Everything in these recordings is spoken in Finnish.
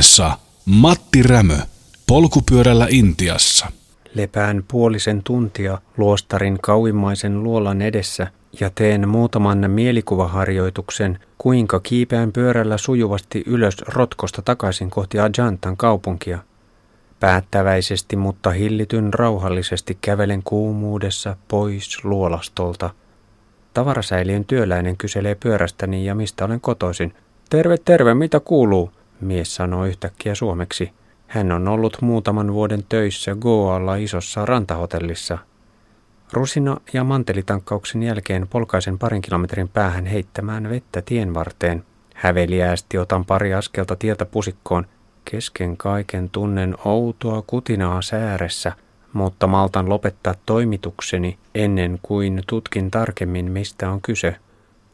Puheessa Matti Rämö polkupyörällä Intiassa. Lepään puolisen tuntia luostarin kauimmaisen luolan edessä ja teen muutaman mielikuvaharjoituksen, kuinka kiipeän pyörällä sujuvasti ylös rotkosta takaisin kohti Ajantan kaupunkia. Päättäväisesti, mutta hillityn rauhallisesti kävelen kuumuudessa pois luolastolta. Tavarasäiliön työläinen kyselee pyörästäni ja mistä olen kotoisin. Terve, terve, mitä kuuluu? Mies sanoo yhtäkkiä suomeksi. Hän on ollut muutaman vuoden töissä Goalla isossa rantahotellissa. Rusina ja mantelitankkauksen jälkeen polkaisen parin kilometrin päähän heittämään vettä tien varteen. Häveliäästi otan pari askelta tieltä pusikkoon. Kesken kaiken tunnen outoa kutinaa sääressä, mutta maltan lopettaa toimitukseni ennen kuin tutkin tarkemmin, mistä on kyse.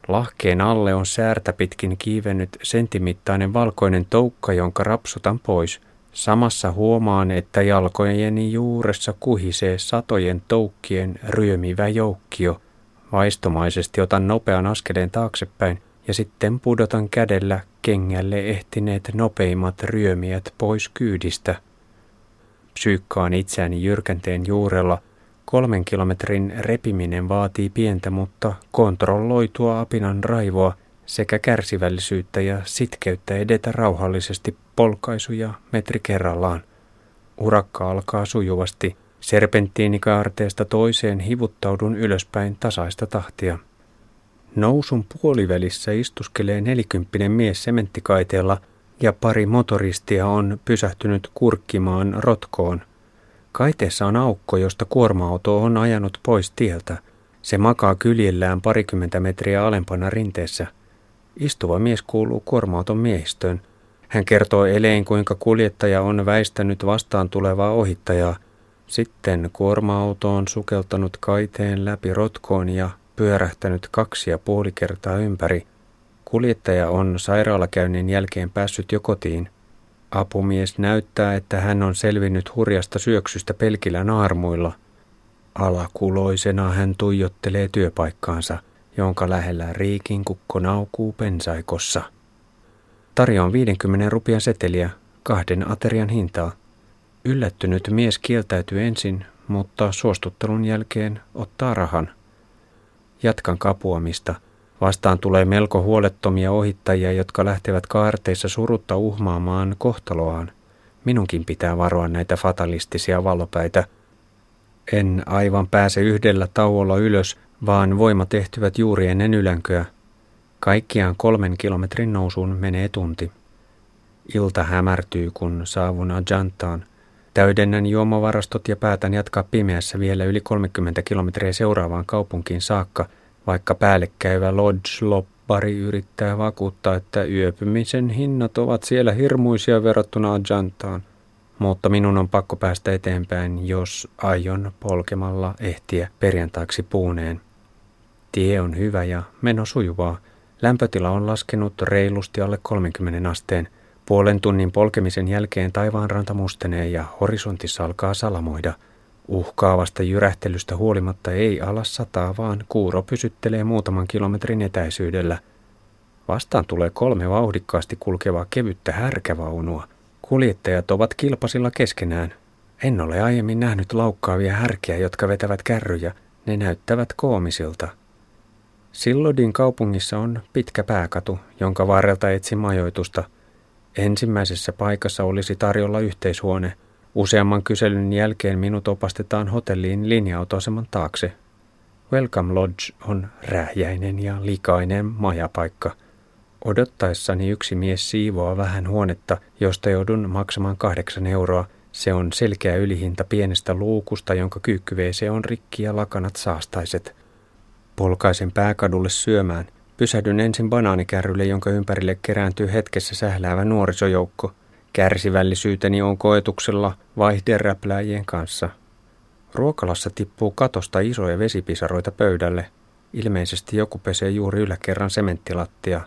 Lahkeen alle on säärtä pitkin kiivennyt sentimittainen valkoinen toukka, jonka rapsutan pois. Samassa huomaan, että jalkojeni juuressa kuhisee satojen toukkien ryömivä joukkio. Vaistomaisesti otan nopean askeleen taaksepäin ja sitten pudotan kädellä kengälle ehtineet nopeimmat ryömiät pois kyydistä. Psyykkaan itseäni jyrkänteen juurella. Kolmen kilometrin repiminen vaatii pientä, mutta kontrolloitua apinan raivoa sekä kärsivällisyyttä ja sitkeyttä edetä rauhallisesti polkaisuja metri kerrallaan. Urakka alkaa sujuvasti. Serpenttiinikaarteesta toiseen hivuttaudun ylöspäin tasaista tahtia. Nousun puolivälissä istuskelee nelikymppinen mies sementtikaiteella ja pari motoristia on pysähtynyt kurkkimaan rotkoon. Kaiteessa on aukko, josta kuorma-auto on ajanut pois tieltä. Se makaa kyljellään parikymmentä metriä alempana rinteessä. Istuva mies kuuluu kuorma-auton miehistöön. Hän kertoo eleen, kuinka kuljettaja on väistänyt vastaan tulevaa ohittajaa. Sitten kuorma-auto on sukeltanut kaiteen läpi rotkoon ja pyörähtänyt kaksi ja puoli kertaa ympäri. Kuljettaja on sairaalakäynnin jälkeen päässyt jo kotiin. Apumies näyttää, että hän on selvinnyt hurjasta syöksystä pelkillä naarmuilla. Alakuloisena hän tuijottelee työpaikkaansa, jonka lähellä riikin kukko naukuu pensaikossa. Tarjoan 50 rupian seteliä, kahden aterian hintaa. Yllättynyt mies kieltäytyy ensin, mutta suostuttelun jälkeen ottaa rahan. Jatkan kapuamista. Vastaan tulee melko huolettomia ohittajia, jotka lähtevät kaarteissa surutta uhmaamaan kohtaloaan. Minunkin pitää varoa näitä fatalistisia valopäitä. En aivan pääse yhdellä tauolla ylös, vaan voimat ehtyvät juuri ennen ylänköä. Kaikkiaan kolmen kilometrin nousuun menee tunti. Ilta hämärtyy, kun saavun Ajantaan. Täydennän juomavarastot ja päätän jatkaa pimeässä vielä yli 30 kilometriä seuraavaan kaupunkiin saakka, vaikka päällekkäyvä Lodge-loppari yrittää vakuuttaa, että yöpymisen hinnat ovat siellä hirmuisia verrattuna Ajantaan. Mutta minun on pakko päästä eteenpäin, jos aion polkemalla ehtiä perjantaiksi puuneen. Tie on hyvä ja meno sujuvaa. Lämpötila on laskenut reilusti alle 30 asteen. Puolen tunnin polkemisen jälkeen taivaan ranta mustenee ja horisontissa alkaa salamoida. Uhkaavasta jyrähtelystä huolimatta ei alas sataa, vaan kuuro pysyttelee muutaman kilometrin etäisyydellä. Vastaan tulee kolme vauhdikkaasti kulkevaa kevyttä härkävaunua. Kuljettajat ovat kilpasilla keskenään. En ole aiemmin nähnyt laukkaavia härkiä, jotka vetävät kärryjä. Ne näyttävät koomisilta. Sillodin kaupungissa on pitkä pääkatu, jonka varrelta etsin majoitusta. Ensimmäisessä paikassa olisi tarjolla yhteishuone. Useamman kyselyn jälkeen minut opastetaan hotelliin linja-autoaseman taakse. Welcome Lodge on rähjäinen ja likainen majapaikka. Odottaessani yksi mies siivoaa vähän huonetta, josta joudun maksamaan kahdeksan euroa. Se on selkeä ylihinta pienestä luukusta, jonka kyykkyveese on rikki ja lakanat saastaiset. Polkaisen pääkadulle syömään. Pysähdyn ensin banaanikärrylle, jonka ympärille kerääntyy hetkessä sähläävä nuorisojoukko. Kärsivällisyyteni on koetuksella vaihderäpläjien kanssa. Ruokalassa tippuu katosta isoja vesipisaroita pöydälle. Ilmeisesti joku pesee juuri yläkerran sementtilattia.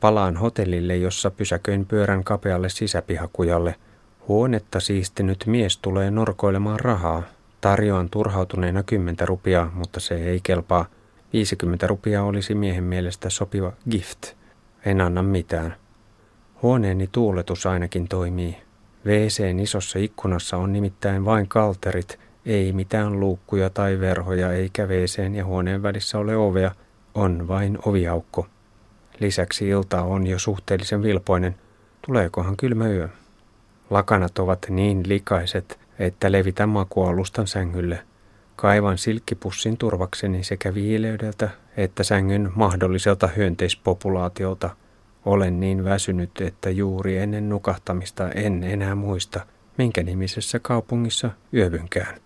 Palaan hotellille, jossa pysäköin pyörän kapealle sisäpihakujalle. Huonetta siistinyt mies tulee norkoilemaan rahaa. Tarjoan turhautuneena kymmentä rupiaa, mutta se ei kelpaa. 50 rupiaa olisi miehen mielestä sopiva gift. En anna mitään. Huoneeni tuuletus ainakin toimii. WCn isossa ikkunassa on nimittäin vain kalterit, ei mitään luukkuja tai verhoja eikä WCn ja huoneen välissä ole ovea, on vain oviaukko. Lisäksi ilta on jo suhteellisen vilpoinen. Tuleekohan kylmä yö? Lakanat ovat niin likaiset, että levitän makualustan sängylle. Kaivan silkkipussin turvakseni sekä viileydeltä että sängyn mahdolliselta hyönteispopulaatiolta. Olen niin väsynyt, että juuri ennen nukahtamista en enää muista, minkä nimisessä kaupungissa yövynkään.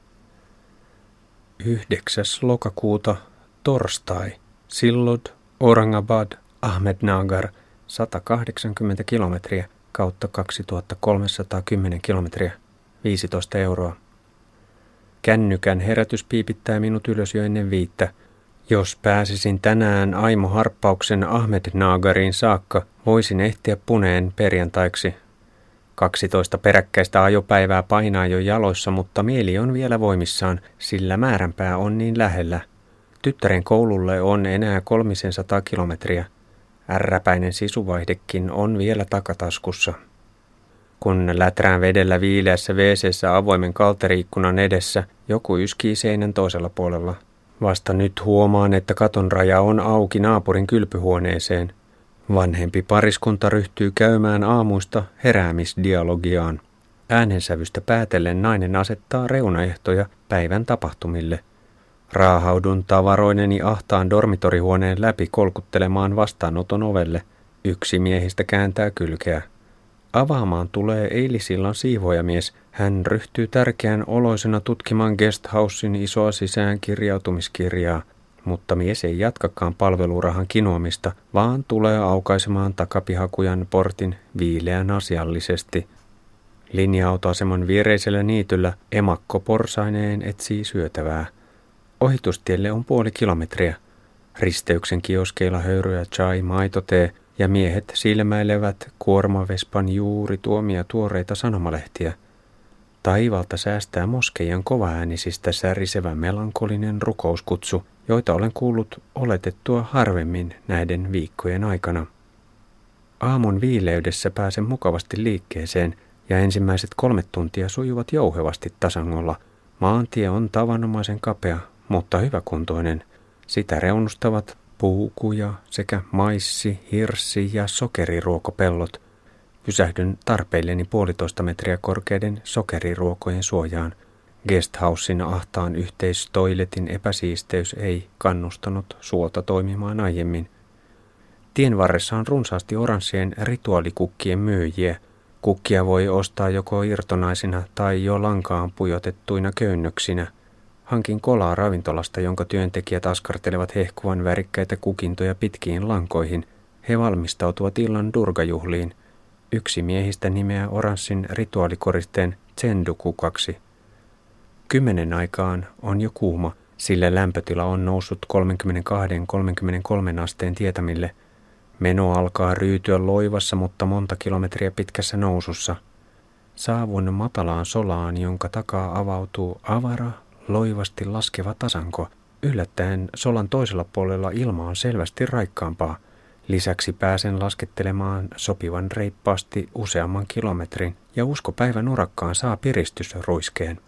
9. lokakuuta, torstai, Sillod, Orangabad, Ahmednagar, 180 kilometriä kautta 2310 kilometriä, 15 euroa. Kännykän herätys piipittää minut ylös jo ennen viittä. Jos pääsisin tänään Aimo Harppauksen Ahmednagariin saakka, voisin ehtiä puneen perjantaiksi. 12 peräkkäistä ajopäivää painaa jo jaloissa, mutta mieli on vielä voimissaan, sillä määränpää on niin lähellä. Tyttären koululle on enää kolmisensataa kilometriä. Ärräpäinen sisuvaihdekin on vielä takataskussa. Kun läträän vedellä viileässä veeseessä avoimen kalteriikkunan edessä, joku yskii seinän toisella puolella. Vasta nyt huomaan, että katon raja on auki naapurin kylpyhuoneeseen. Vanhempi pariskunta ryhtyy käymään aamuista heräämisdialogiaan. Äänensävystä päätellen nainen asettaa reunaehtoja päivän tapahtumille – Raahaudun tavaroineni ahtaan dormitorihuoneen läpi kolkuttelemaan vastaanoton ovelle. Yksi miehistä kääntää kylkeä. Avaamaan tulee eilisillan siivoajamies. Hän ryhtyy tärkeän oloisena tutkimaan guesthousein isoa sisään kirjautumiskirjaa, mutta mies ei jatkakaan palvelurahan kinoamista, vaan tulee aukaisemaan takapihakujan portin viileän asiallisesti. Linja-autoaseman viereisellä niityllä emakko porsaineen etsii syötävää. Ohitustielle on puoli kilometriä. Risteyksen kioskeilla höyryä chai maitotee ja miehet silmäilevät kuormavespan juuri tuomia tuoreita sanomalehtiä. Taivalta säästää moskeijan kovaäänisistä särisevä melankolinen rukouskutsu, joita olen kuullut oletettua harvemmin näiden viikkojen aikana. Aamun viileydessä pääsen mukavasti liikkeeseen ja ensimmäiset kolme tuntia sujuvat jouhevasti tasangolla. Maantie on tavanomaisen kapea, mutta hyväkuntoinen. Sitä reunustavat puukuja sekä maissi, hirssi ja sokeriruokopellot. Pysähdyn tarpeilleni puolitoista metriä korkeiden sokeriruokojen suojaan. Guesthousein ahtaan yhteistoiletin epäsiisteys ei kannustanut suota toimimaan aiemmin. Tien varressa on runsaasti oranssien rituaalikukkien myyjiä. Kukkia voi ostaa joko irtonaisina tai jo lankaan pujotettuina köynnöksinä – Hankin kolaa ravintolasta, jonka työntekijät askartelevat hehkuvan värikkäitä kukintoja pitkiin lankoihin. He valmistautuvat illan durgajuhliin. Yksi miehistä nimeää oranssin rituaalikoristeen tsendukukaksi. Kymmenen aikaan on jo kuuma, sillä lämpötila on noussut 32-33 asteen tietämille. Meno alkaa ryytyä loivassa, mutta monta kilometriä pitkässä nousussa. Saavun matalaan solaan, jonka takaa avautuu avara, loivasti laskeva tasanko. Yllättäen solan toisella puolella ilma on selvästi raikkaampaa. Lisäksi pääsen laskettelemaan sopivan reippaasti useamman kilometrin ja usko päivän urakkaan saa piristysruiskeen.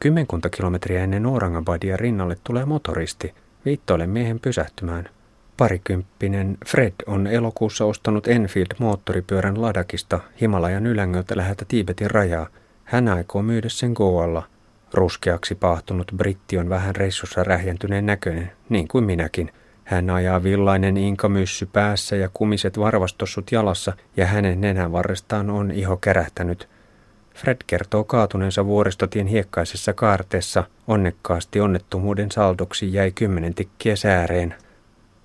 Kymmenkunta kilometriä ennen Orangabadia rinnalle tulee motoristi. Viittoilen miehen pysähtymään. Parikymppinen Fred on elokuussa ostanut Enfield-moottoripyörän Ladakista Himalajan ylängöltä läheltä Tiibetin rajaa. Hän aikoo myydä sen Goalla – Ruskeaksi pahtunut britti on vähän reissussa rähjentyneen näköinen, niin kuin minäkin. Hän ajaa villainen inkamyssy päässä ja kumiset varvastossut jalassa, ja hänen nenänvarrestaan on iho kärähtänyt. Fred kertoo kaatuneensa vuoristotien hiekkaisessa kaarteessa. Onnekkaasti onnettomuuden saldoksi jäi kymmenen tikkiä sääreen.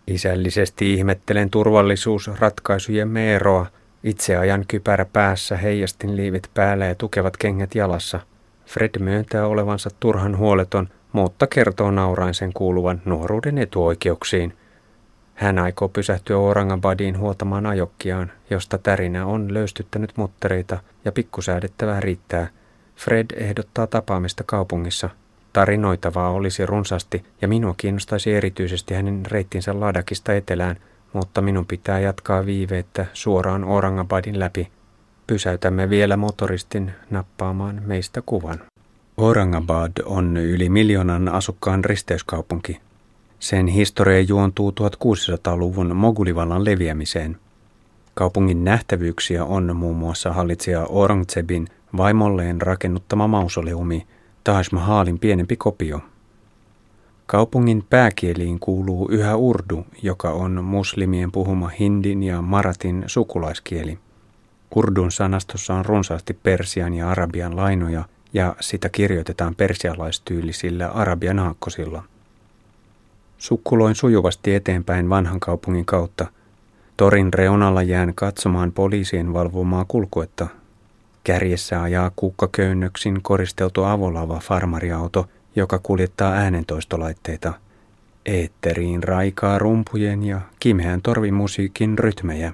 Isällisesti ihmettelen turvallisuusratkaisujen meeroa. Itse ajan kypärä päässä, heijastin liivit päällä ja tukevat kengät jalassa. Fred myöntää olevansa turhan huoleton, mutta kertoo naurain sen kuuluvan nuoruuden etuoikeuksiin. Hän aikoo pysähtyä Orangabadiin huoltamaan ajokkiaan, josta tärinä on löystyttänyt muttereita ja pikkusäädettävää riittää. Fred ehdottaa tapaamista kaupungissa. Tarinoitavaa olisi runsaasti ja minua kiinnostaisi erityisesti hänen reittinsä Ladakista etelään, mutta minun pitää jatkaa viiveettä suoraan Orangabadin läpi. Pysäytämme vielä motoristin nappaamaan meistä kuvan. Orangabad on yli miljoonan asukkaan risteyskaupunki. Sen historia juontuu 1600-luvun mogulivallan leviämiseen. Kaupungin nähtävyyksiä on muun muassa hallitsija Aurangzebin vaimolleen rakennuttama mausoleumi, Taj Mahalin pienempi kopio. Kaupungin pääkieliin kuuluu yhä urdu, joka on muslimien puhuma hindin ja maratin sukulaiskieli. Urdun sanastossa on runsaasti persian ja arabian lainoja – ja sitä kirjoitetaan persialaistyylisillä arabian aakkosilla. Sukkuloin sujuvasti eteenpäin vanhan kaupungin kautta. Torin reunalla jään katsomaan poliisien valvomaa kulkuetta. Kärjessä ajaa kukkaköynnöksin koristeltu avolava farmariauto, joka kuljettaa äänentoistolaitteita. Eetteriin raikaa rumpujen ja kimeän torvimusiikin rytmejä.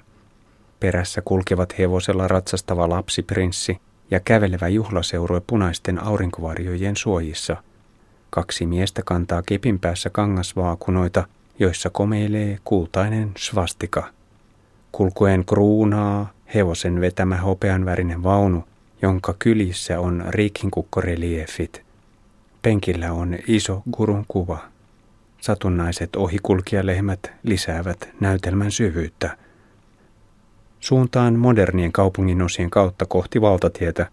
Perässä kulkevat hevosella ratsastava lapsiprinssi ja kävelevä juhlaseurue punaisten aurinkovarjojen suojissa. Kaksi miestä kantaa kepin päässä kangasvaakunoita, joissa komeilee kultainen svastika. Kulkuen kruunaa hevosen vetämä hopeanvärinen vaunu, jonka kylissä on riikinkukkoreliefit. Penkillä on iso gurun kuva. Satunnaiset ohikulkijalehmät lisäävät näytelmän syvyyttä – Suuntaan modernien kaupungin osien kautta kohti valtatietä.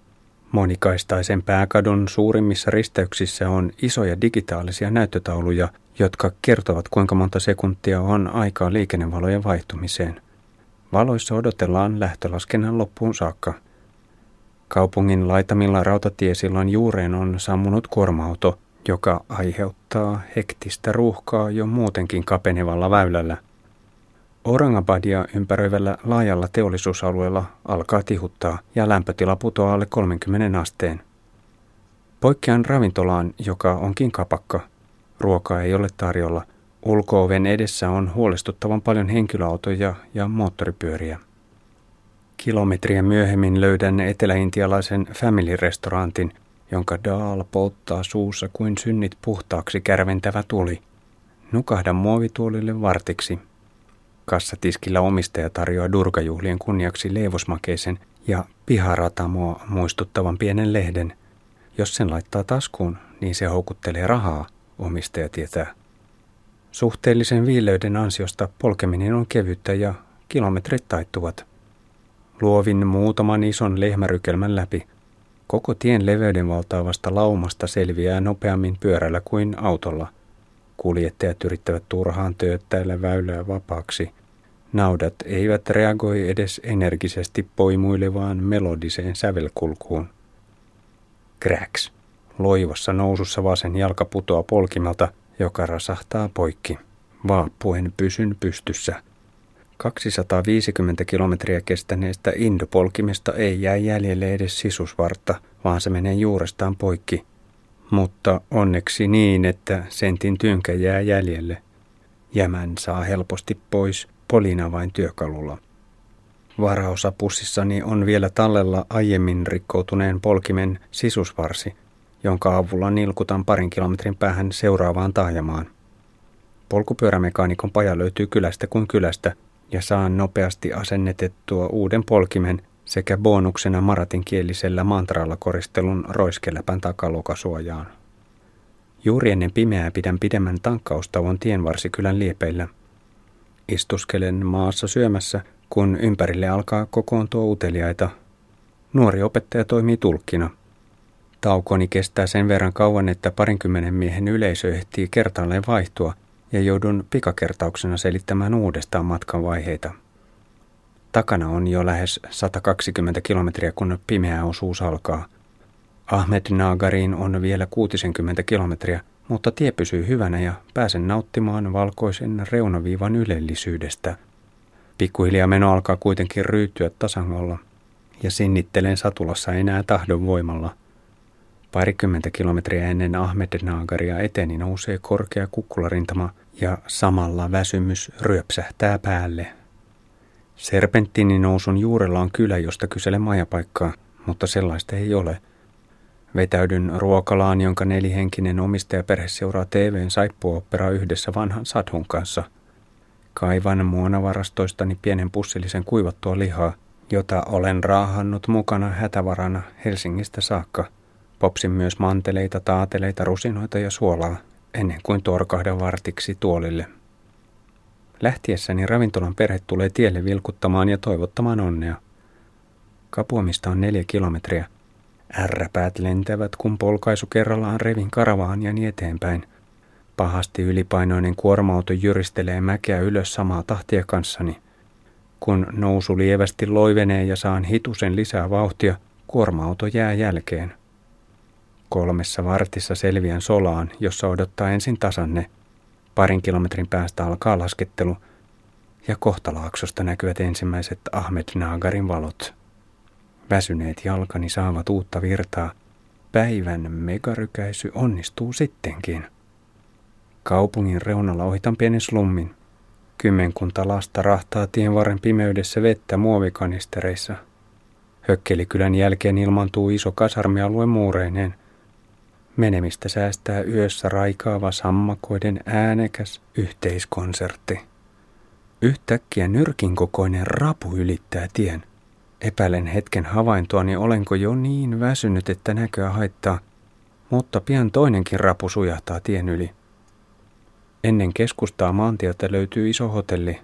Monikaistaisen pääkadon suurimmissa risteyksissä on isoja digitaalisia näyttötauluja, jotka kertovat kuinka monta sekuntia on aikaa liikennevalojen vaihtumiseen. Valoissa odotellaan lähtölaskennan loppuun saakka. Kaupungin laitamilla rautatiesillan juureen on sammunut kuorma-auto, joka aiheuttaa hektistä ruuhkaa jo muutenkin kapenevalla väylällä – Orangabadia ympäröivällä laajalla teollisuusalueella alkaa tihuttaa ja lämpötila putoaa alle 30 asteen. Poikkean ravintolaan, joka onkin kapakka. Ruokaa ei ole tarjolla. Ulkooven edessä on huolestuttavan paljon henkilöautoja ja moottoripyöriä. Kilometriä myöhemmin löydän eteläintialaisen family-restaurantin, jonka Daal polttaa suussa kuin synnit puhtaaksi kärventävä tuli. Nukahda muovituolille vartiksi – Kassatiskillä omistaja tarjoaa durkajuhlien kunniaksi leivosmakeisen ja piharatamoa muistuttavan pienen lehden. Jos sen laittaa taskuun, niin se houkuttelee rahaa, omistaja tietää. Suhteellisen viileyden ansiosta polkeminen on kevyttä ja kilometrit taittuvat. Luovin muutaman ison lehmärykelmän läpi. Koko tien leveyden valtaavasta laumasta selviää nopeammin pyörällä kuin autolla – Kuljettajat yrittävät turhaan tööttäillä väylää vapaaksi. Naudat eivät reagoi edes energisesti poimuilevaan melodiseen sävelkulkuun. Kräks. Loivassa nousussa vasen jalka putoaa polkimelta, joka rasahtaa poikki. Vaappuen pysyn pystyssä. 250 kilometriä kestäneestä indopolkimesta ei jää jäljelle edes sisusvartta, vaan se menee juurestaan poikki – mutta onneksi niin, että sentin tynkä jää jäljelle. Jämän saa helposti pois Polina vain työkalulla. Varaosapussissani on vielä tallella aiemmin rikkoutuneen polkimen sisusvarsi, jonka avulla nilkutan parin kilometrin päähän seuraavaan taajamaan. Polkupyörämekaanikon paja löytyy kylästä kuin kylästä ja saan nopeasti asennetettua uuden polkimen sekä bonuksena maratinkielisellä mantralla koristelun roiskeläpän takalokasuojaan. Juuri ennen pimeää pidän pidemmän tankkaustavon tienvarsikylän liepeillä. Istuskelen maassa syömässä, kun ympärille alkaa kokoontua uteliaita. Nuori opettaja toimii tulkkina. Taukoni kestää sen verran kauan, että parinkymmenen miehen yleisö ehtii kertaalleen vaihtua ja joudun pikakertauksena selittämään uudestaan matkan vaiheita. Takana on jo lähes 120 kilometriä, kun pimeä osuus alkaa. Ahmed Naagariin on vielä 60 kilometriä, mutta tie pysyy hyvänä ja pääsen nauttimaan valkoisen reunaviivan ylellisyydestä. Pikkuhiljaa meno alkaa kuitenkin ryytyä tasangolla ja sinnittelen satulassa enää tahdon voimalla. Parikymmentä kilometriä ennen Ahmed Naagaria eteni nousee korkea kukkularintama ja samalla väsymys ryöpsähtää päälle Serpenttiinin nousun juurella on kylä, josta kysele majapaikkaa, mutta sellaista ei ole. Vetäydyn ruokalaan, jonka nelihenkinen omistajaperhe seuraa TVn saippuoperaa yhdessä vanhan sadhun kanssa. Kaivan muonavarastoistani pienen pussillisen kuivattua lihaa, jota olen raahannut mukana hätävarana Helsingistä saakka. Popsin myös manteleita, taateleita, rusinoita ja suolaa, ennen kuin torkahdan vartiksi tuolille. Lähtiessäni ravintolan perhe tulee tielle vilkuttamaan ja toivottamaan onnea. Kapuamista on neljä kilometriä. Ärräpäät lentävät, kun polkaisu kerrallaan revin karavaaniani eteenpäin. Pahasti ylipainoinen kuorma-auto jyristelee mäkeä ylös samaa tahtia kanssani. Kun nousu lievästi loivenee ja saan hitusen lisää vauhtia, kuorma-auto jää jälkeen. Kolmessa vartissa selviän solaan, jossa odottaa ensin tasanne. Parin kilometrin päästä alkaa laskettelu ja kohtalaaksosta näkyvät ensimmäiset Ahmed Naagarin valot. Väsyneet jalkani saavat uutta virtaa. Päivän megarykäisy onnistuu sittenkin. Kaupungin reunalla ohitan pienen slummin. Kymmenkunta lasta rahtaa tienvarren pimeydessä vettä muovikanistereissa. Hökkelikylän jälkeen ilmantuu iso kasarmialue muureineen. Menemistä säästää yössä raikaava sammakoiden äänekäs yhteiskonsertti. Yhtäkkiä nyrkin kokoinen rapu ylittää tien. Epäilen hetken havaintoani, olenko jo niin väsynyt, että näköä haittaa, mutta pian toinenkin rapu sujahtaa tien yli. Ennen keskustaa maantieltä löytyy iso hotelli.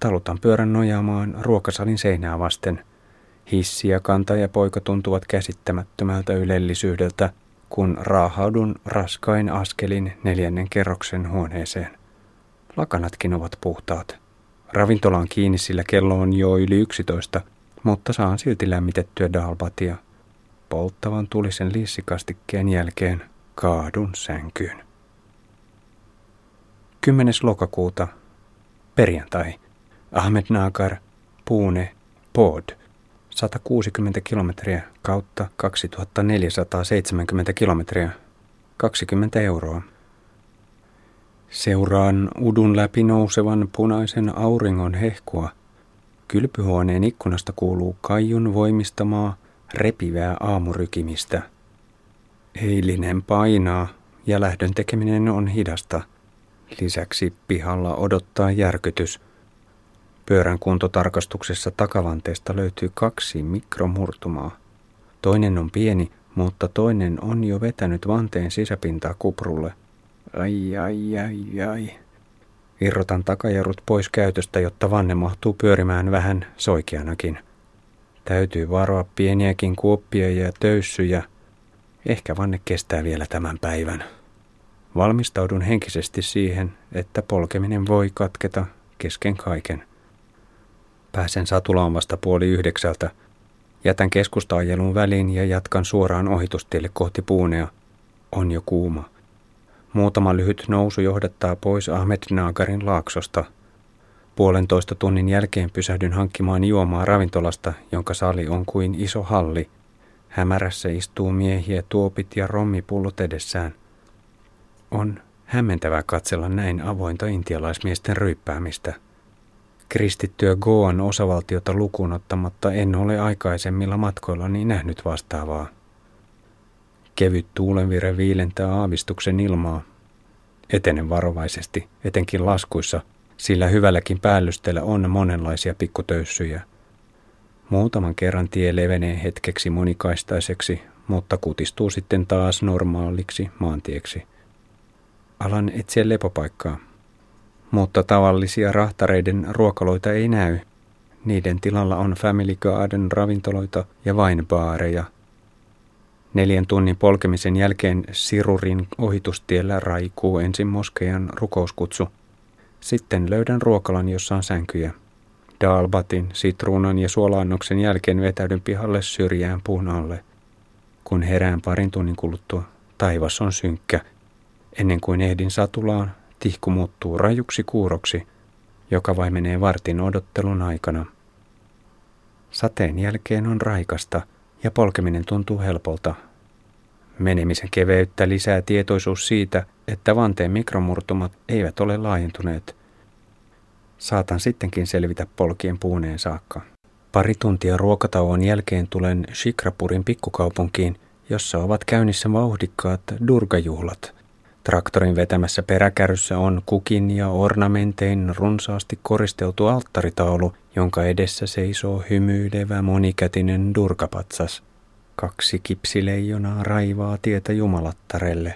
Talutan pyörän nojaamaan ruokasalin seinää vasten. Hissi ja kanta ja poika tuntuvat käsittämättömältä ylellisyydeltä, kun raahaudun raskain askelin neljännen kerroksen huoneeseen. Lakanatkin ovat puhtaat. Ravintola on kiinni, sillä kello on jo yli yksitoista, mutta saan silti lämmitettyä dalbatia. Polttavan tulisen liissikastikkeen jälkeen kaadun sänkyyn. 10. lokakuuta, perjantai, Ahmed Nagar, Puune, Pod, 160 kilometriä kautta 2470 kilometriä, 20 euroa. Seuraan udun läpi nousevan punaisen auringon hehkua. Kylpyhuoneen ikkunasta kuuluu kaijun voimistamaa repivää aamurykimistä. Eilinen painaa ja lähdön tekeminen on hidasta – Lisäksi pihalla odottaa järkytys. Pyörän kuntotarkastuksessa takavanteesta löytyy kaksi mikromurtumaa. Toinen on pieni, mutta toinen on jo vetänyt vanteen sisäpintaa kuprulle. Ai ai ai ai. Irrotan takajarrut pois käytöstä, jotta vanne mahtuu pyörimään vähän soikeanakin. Täytyy varoa pieniäkin kuoppia ja töyssyjä. Ehkä vanne kestää vielä tämän päivän. Valmistaudun henkisesti siihen, että polkeminen voi katketa kesken kaiken. Pääsen satulaan vasta puoli yhdeksältä. Jätän keskustaajelun väliin ja jatkan suoraan ohitustielle kohti puunea. On jo kuuma. Muutama lyhyt nousu johdattaa pois Ahmed Naagarin laaksosta. Puolentoista tunnin jälkeen pysähdyn hankkimaan juomaa ravintolasta, jonka sali on kuin iso halli. Hämärässä istuu miehiä tuopit ja rommipullot edessään – on hämmentävää katsella näin avointa intialaismiesten ryyppäämistä. Kristittyä Goan osavaltiota lukuun ottamatta en ole aikaisemmilla matkoillani nähnyt vastaavaa. Kevyt tuulenvire viilentää aavistuksen ilmaa. Etenen varovaisesti, etenkin laskuissa, sillä hyvälläkin päällystellä on monenlaisia pikkutöyssyjä. Muutaman kerran tie levenee hetkeksi monikaistaiseksi, mutta kutistuu sitten taas normaaliksi maantieksi – Alan etsiä lepopaikkaa. Mutta tavallisia rahtareiden ruokaloita ei näy. Niiden tilalla on Family Garden ravintoloita ja vain baareja. Neljän tunnin polkemisen jälkeen Sirurin ohitustiellä raikuu ensin moskejan rukouskutsu. Sitten löydän ruokalan, jossa on sänkyjä. Dalbatin, sitruunan ja suolaannoksen jälkeen vetäydyn pihalle syrjään puun alle. Kun herään parin tunnin kuluttua, taivas on synkkä – Ennen kuin ehdin satulaan, tihku muuttuu rajuksi kuuroksi, joka vai menee vartin odottelun aikana. Sateen jälkeen on raikasta ja polkeminen tuntuu helpolta. Menemisen keveyttä lisää tietoisuus siitä, että vanteen mikromurtumat eivät ole laajentuneet. Saatan sittenkin selvitä polkien puuneen saakka. Pari tuntia ruokatauon jälkeen tulen Shikrapurin pikkukaupunkiin, jossa ovat käynnissä vauhdikkaat durgajuhlat – Traktorin vetämässä peräkärryssä on kukin ja ornamentein runsaasti koristeltu alttaritaulu, jonka edessä seisoo hymyilevä monikätinen durkapatsas. Kaksi kipsileijonaa raivaa tietä jumalattarelle.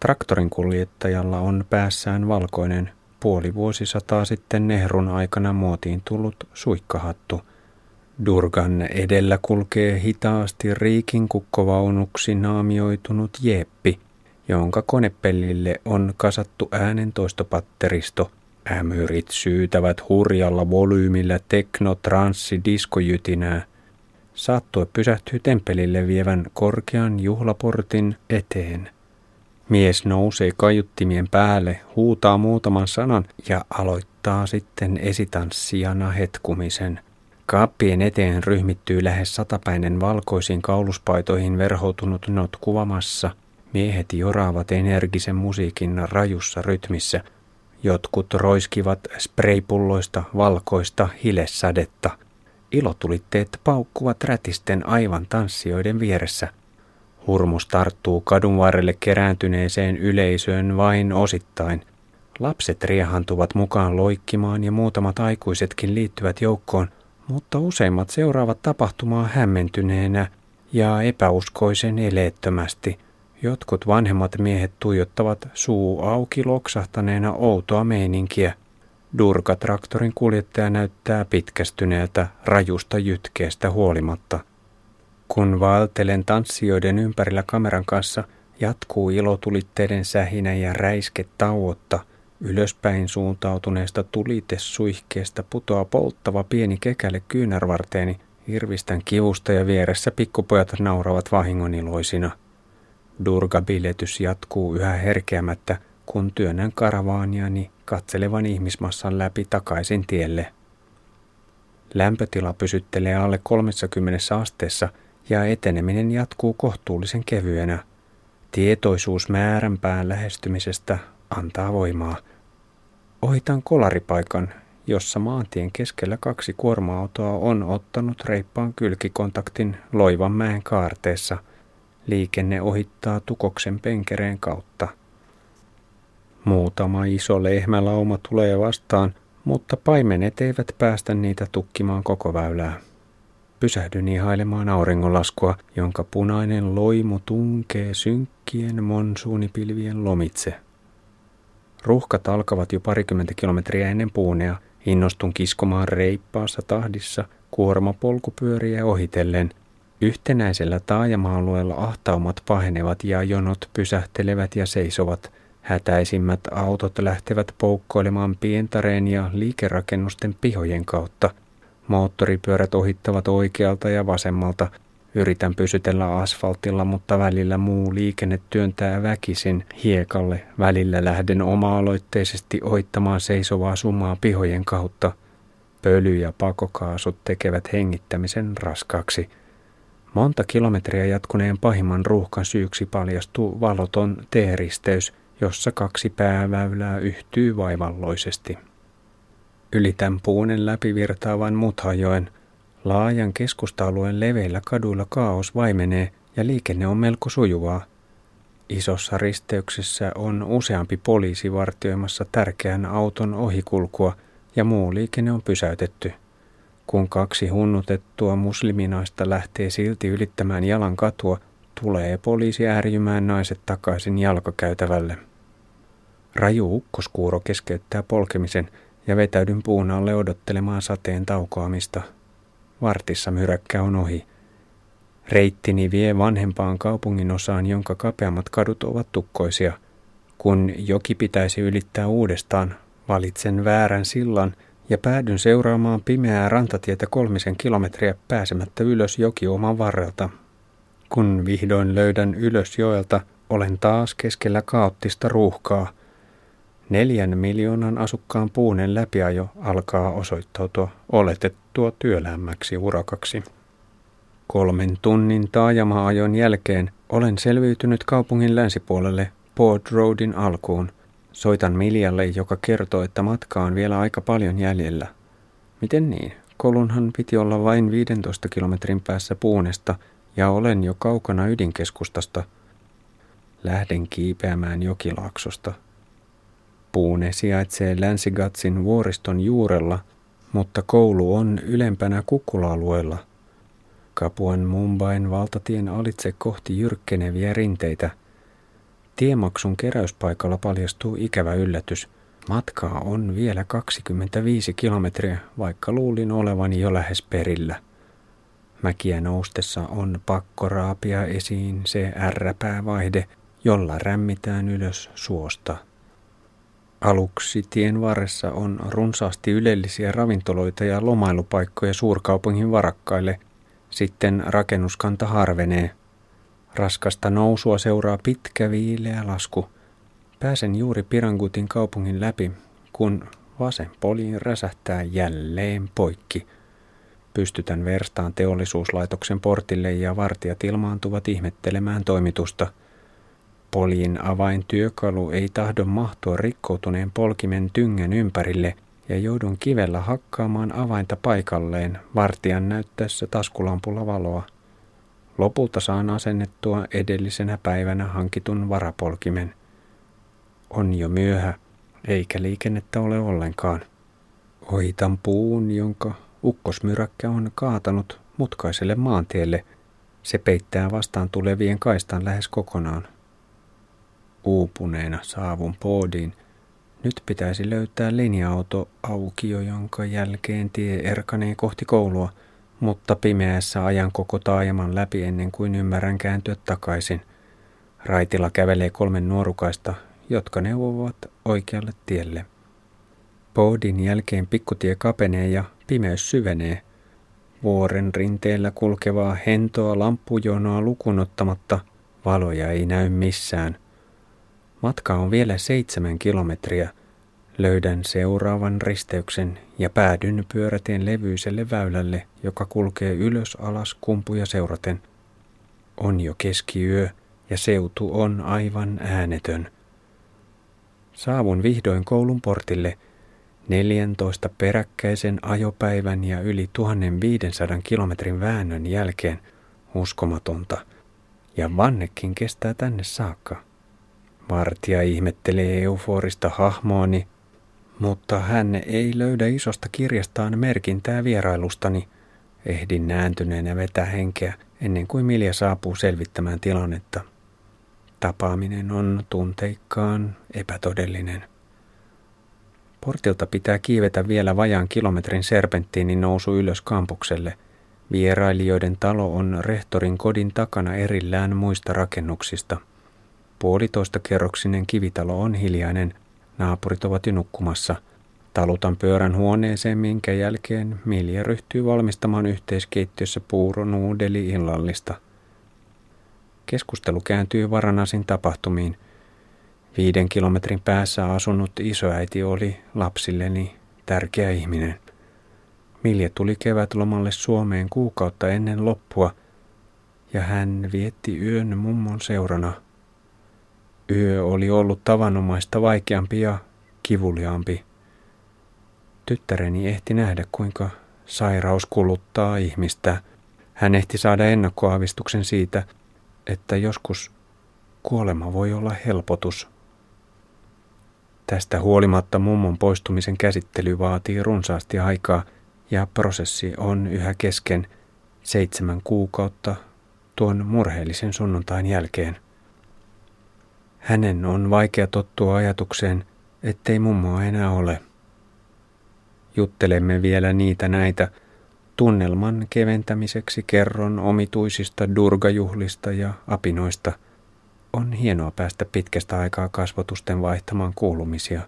Traktorin kuljettajalla on päässään valkoinen, puoli vuosisataa sitten Nehrun aikana muotiin tullut suikkahattu. Durgan edellä kulkee hitaasti riikin kukkovaunuksi naamioitunut jeppi, jonka konepellille on kasattu äänentoistopatteristo. Ämyrit syytävät hurjalla volyymillä tekno transsi diskojytinää. Saattoi pysähtyy temppelille vievän korkean juhlaportin eteen. Mies nousee kaiuttimien päälle, huutaa muutaman sanan ja aloittaa sitten esitanssijana hetkumisen. Kaappien eteen ryhmittyy lähes satapäinen valkoisiin kauluspaitoihin verhoutunut notkuvamassa – Miehet joraavat energisen musiikin rajussa rytmissä. Jotkut roiskivat spreipulloista valkoista hilesadetta. Ilotulitteet paukkuvat rätisten aivan tanssijoiden vieressä. Hurmus tarttuu kadun varrelle kerääntyneeseen yleisöön vain osittain. Lapset riehantuvat mukaan loikkimaan ja muutamat aikuisetkin liittyvät joukkoon, mutta useimmat seuraavat tapahtumaa hämmentyneenä ja epäuskoisen eleettömästi – Jotkut vanhemmat miehet tuijottavat suu auki loksahtaneena outoa meininkiä. Durka-traktorin kuljettaja näyttää pitkästyneeltä rajusta jytkeestä huolimatta. Kun vaeltelen tanssijoiden ympärillä kameran kanssa, jatkuu ilotulitteiden sähinä ja räiske tauotta. Ylöspäin suuntautuneesta tulitesuihkeesta putoaa polttava pieni kekäle kyynärvarteeni. Irvistän kivusta ja vieressä pikkupojat nauravat vahingoniloisina. Durga-biletys jatkuu yhä herkeämättä, kun työnnän karavaaniani katselevan ihmismassan läpi takaisin tielle. Lämpötila pysyttelee alle 30 asteessa ja eteneminen jatkuu kohtuullisen kevyenä. Tietoisuus määränpään lähestymisestä antaa voimaa. Ohitan kolaripaikan, jossa maantien keskellä kaksi kuorma-autoa on ottanut reippaan kylkikontaktin Loivanmäen kaarteessa – Liikenne ohittaa Tukoksen penkereen kautta. Muutama iso lehmälauma tulee vastaan, mutta paimenet eivät päästä niitä tukkimaan koko väylää. Pysähdyn ihailemaan auringonlaskua, jonka punainen loimu tunkee synkkien monsuunipilvien lomitse. Ruuhkat alkavat jo parikymmentä kilometriä ennen puunea. Innostun kiskomaan reippaassa tahdissa kuorma polkupyöriä ohitellen – Yhtenäisellä taajama-alueella ahtaumat pahenevat ja jonot pysähtelevät ja seisovat. Hätäisimmät autot lähtevät poukkoilemaan pientareen ja liikerakennusten pihojen kautta. Moottoripyörät ohittavat oikealta ja vasemmalta. Yritän pysytellä asfaltilla, mutta välillä muu liikenne työntää väkisin hiekalle. Välillä lähden oma-aloitteisesti ohittamaan seisovaa sumaa pihojen kautta. Pöly ja pakokaasut tekevät hengittämisen raskaaksi. Monta kilometriä jatkuneen pahimman ruuhkan syyksi paljastuu valoton teeristeys, jossa kaksi pääväylää yhtyy vaivalloisesti. Ylitän puunen läpi virtaavan Muthajoen. Laajan keskusta-alueen leveillä kaduilla kaos vaimenee ja liikenne on melko sujuvaa. Isossa risteyksessä on useampi poliisi vartioimassa tärkeän auton ohikulkua ja muu liikenne on pysäytetty. Kun kaksi hunnutettua musliminaista lähtee silti ylittämään jalan katua, tulee poliisi ääriymään naiset takaisin jalkakäytävälle. Raju ukkoskuuro keskeyttää polkemisen ja vetäydyn puun alle odottelemaan sateen taukoamista. Vartissa myräkkä on ohi. Reittini vie vanhempaan kaupungin osaan, jonka kapeammat kadut ovat tukkoisia. Kun joki pitäisi ylittää uudestaan, valitsen väärän sillan – ja päädyn seuraamaan pimeää rantatietä kolmisen kilometriä pääsemättä ylös jokioman varrelta. Kun vihdoin löydän ylös joelta, olen taas keskellä kaoottista ruuhkaa. Neljän miljoonan asukkaan puunen läpiajo alkaa osoittautua oletettua työlämmäksi urakaksi. Kolmen tunnin taajama-ajon jälkeen olen selviytynyt kaupungin länsipuolelle Port Roadin alkuun – Soitan Miljalle, joka kertoo, että matka on vielä aika paljon jäljellä. Miten niin? Kolunhan piti olla vain 15 kilometrin päässä puunesta ja olen jo kaukana ydinkeskustasta. Lähden kiipeämään jokilaaksosta. Puune sijaitsee Länsigatsin vuoriston juurella, mutta koulu on ylempänä kukkula-alueella. Kapuan Mumbain valtatien alitse kohti jyrkkeneviä rinteitä. Tiemaksun keräyspaikalla paljastuu ikävä yllätys. Matkaa on vielä 25 kilometriä, vaikka luulin olevani jo lähes perillä. Mäkiä noustessa on pakko raapia esiin se ärräpäävaihde, jolla rämmitään ylös suosta. Aluksi tien varressa on runsaasti ylellisiä ravintoloita ja lomailupaikkoja suurkaupungin varakkaille. Sitten rakennuskanta harvenee. Raskasta nousua seuraa pitkä viileä lasku. Pääsen juuri Pirangutin kaupungin läpi, kun vasen poliin räsähtää jälleen poikki. Pystytän verstaan teollisuuslaitoksen portille ja vartijat ilmaantuvat ihmettelemään toimitusta – Poliin avaintyökalu ei tahdo mahtua rikkoutuneen polkimen tyngän ympärille ja joudun kivellä hakkaamaan avainta paikalleen vartijan näyttäessä taskulampulla valoa. Lopulta saan asennettua edellisenä päivänä hankitun varapolkimen. On jo myöhä, eikä liikennettä ole ollenkaan. Ohitan puun, jonka ukkosmyräkkä on kaatanut mutkaiselle maantielle. Se peittää vastaan tulevien kaistan lähes kokonaan. Uupuneena saavun poodiin. Nyt pitäisi löytää linja-auto aukio, jonka jälkeen tie erkanee kohti koulua, mutta pimeässä ajan koko taajaman läpi ennen kuin ymmärrän kääntyä takaisin. Raitilla kävelee kolme nuorukaista, jotka neuvovat oikealle tielle. Poodin jälkeen pikkutie kapenee ja pimeys syvenee. Vuoren rinteellä kulkevaa hentoa lampujonoa lukunottamatta valoja ei näy missään – Matka on vielä seitsemän kilometriä. Löydän seuraavan risteyksen ja päädyn pyörätien levyiselle väylälle, joka kulkee ylös alas kumpuja seuraten. On jo keskiyö ja seutu on aivan äänetön. Saavun vihdoin koulun portille 14 peräkkäisen ajopäivän ja yli 1500 kilometrin väännön jälkeen. Uskomatonta. Ja vannekin kestää tänne saakka. Vartija ihmettelee euforista hahmoani, mutta hän ei löydä isosta kirjastaan merkintää vierailustani. Ehdin nääntyneenä vetää henkeä ennen kuin Milja saapuu selvittämään tilannetta. Tapaaminen on tunteikkaan epätodellinen. Portilta pitää kiivetä vielä vajaan kilometrin serpenttiinin nousu ylös kampukselle. Vierailijoiden talo on rehtorin kodin takana erillään muista rakennuksista – Puolitoista kerroksinen kivitalo on hiljainen. Naapurit ovat jo nukkumassa. Talutan pyörän huoneeseen, minkä jälkeen Milja ryhtyy valmistamaan yhteiskeittiössä puuronuudeli illallista. Keskustelu kääntyy Varanasin tapahtumiin. Viiden kilometrin päässä asunut isoäiti oli lapsilleni tärkeä ihminen. Milja tuli kevätlomalle Suomeen kuukautta ennen loppua, ja hän vietti yön mummon seurana – Yö oli ollut tavanomaista vaikeampi ja kivuliaampi. Tyttäreni ehti nähdä, kuinka sairaus kuluttaa ihmistä. Hän ehti saada ennakkoavistuksen siitä, että joskus kuolema voi olla helpotus. Tästä huolimatta mummon poistumisen käsittely vaatii runsaasti aikaa ja prosessi on yhä kesken seitsemän kuukautta tuon murheellisen sunnuntain jälkeen. Hänen on vaikea tottua ajatukseen, ettei mummoa enää ole. Juttelemme vielä niitä näitä. Tunnelman keventämiseksi kerron omituisista durgajuhlista ja apinoista. On hienoa päästä pitkästä aikaa kasvotusten vaihtamaan kuulumisia.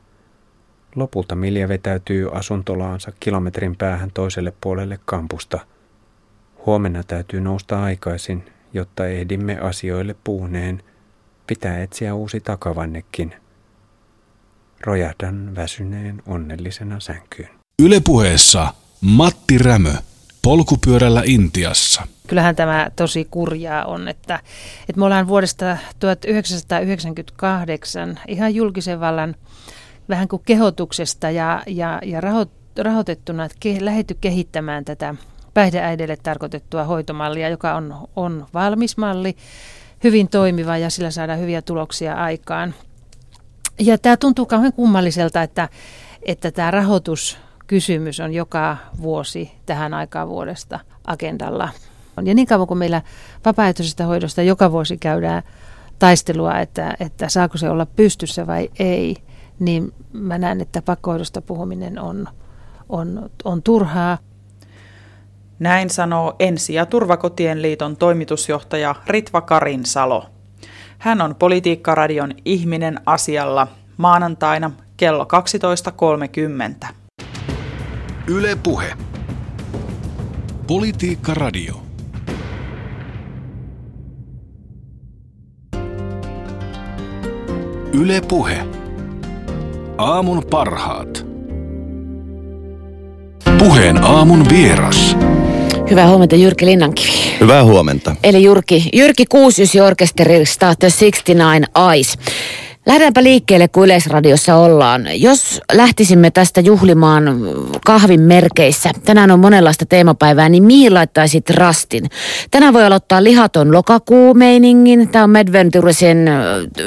Lopulta Milja vetäytyy asuntolaansa kilometrin päähän toiselle puolelle kampusta. Huomenna täytyy nousta aikaisin, jotta ehdimme asioille puuneen – Pitää etsiä uusi takavannekin. Rojahdan väsyneen onnellisena sänkyyn. Ylepuheessa Matti Rämö polkupyörällä Intiassa. Kyllähän tämä tosi kurjaa on, että, että me ollaan vuodesta 1998 ihan julkisen vallan vähän kuin kehotuksesta ja, ja, ja raho, rahoitettuna, että ke, lähdetty kehittämään tätä päihdeäidelle tarkoitettua hoitomallia, joka on, on valmis malli hyvin toimiva ja sillä saadaan hyviä tuloksia aikaan. Ja tämä tuntuu kauhean kummalliselta, että, että tämä rahoituskysymys on joka vuosi tähän aikaan vuodesta agendalla. Ja niin kauan kuin meillä vapaaehtoisesta hoidosta joka vuosi käydään taistelua, että, että saako se olla pystyssä vai ei, niin mä näen, että pakkohoidosta puhuminen on, on, on turhaa. Näin sanoo Ensi- ja Turvakotien liiton toimitusjohtaja Ritva Karinsalo. Hän on Politiikkaradion ihminen asialla maanantaina kello 12.30. Yle Puhe. Politiikka-radio. Yle Puhe. Aamun parhaat. Puheen aamun vieras. Hyvää huomenta Jyrki Linnankivi. Hyvää huomenta. Eli Jyrki, Jyrki 69 orkesterista The 69 Eyes. Lähdetäänpä liikkeelle, kun Yleisradiossa ollaan. Jos lähtisimme tästä juhlimaan kahvin merkeissä, tänään on monenlaista teemapäivää, niin mihin laittaisit rastin? Tänään voi aloittaa lihaton lokakuumeiningin. Tämä on Medventurisen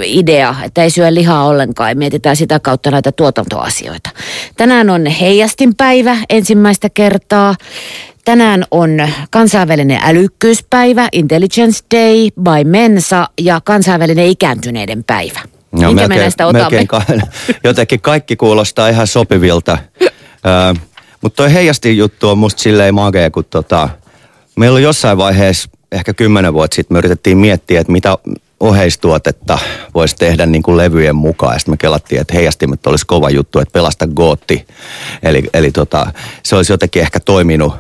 idea, että ei syö lihaa ollenkaan ja mietitään sitä kautta näitä tuotantoasioita. Tänään on heijastinpäivä ensimmäistä kertaa. Tänään on kansainvälinen älykkyyspäivä, Intelligence Day by Mensa ja kansainvälinen ikääntyneiden päivä. No, Minkä melkein, me otamme? Melkein ka- jotenkin kaikki kuulostaa ihan sopivilta. Mutta toi heijasti juttu on musta silleen magea, kun tota, meillä on jossain vaiheessa, ehkä kymmenen vuotta sitten, me yritettiin miettiä, että mitä oheistuotetta voisi tehdä niin kuin levyjen mukaan. Sitten me kelattiin, että heijastimet olisi kova juttu, että pelasta gootti. Eli, eli tota, se olisi jotenkin ehkä toiminut,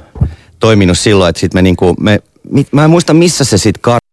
toiminut silloin, että sitten me, niin kuin, me, mä en muista missä se sitten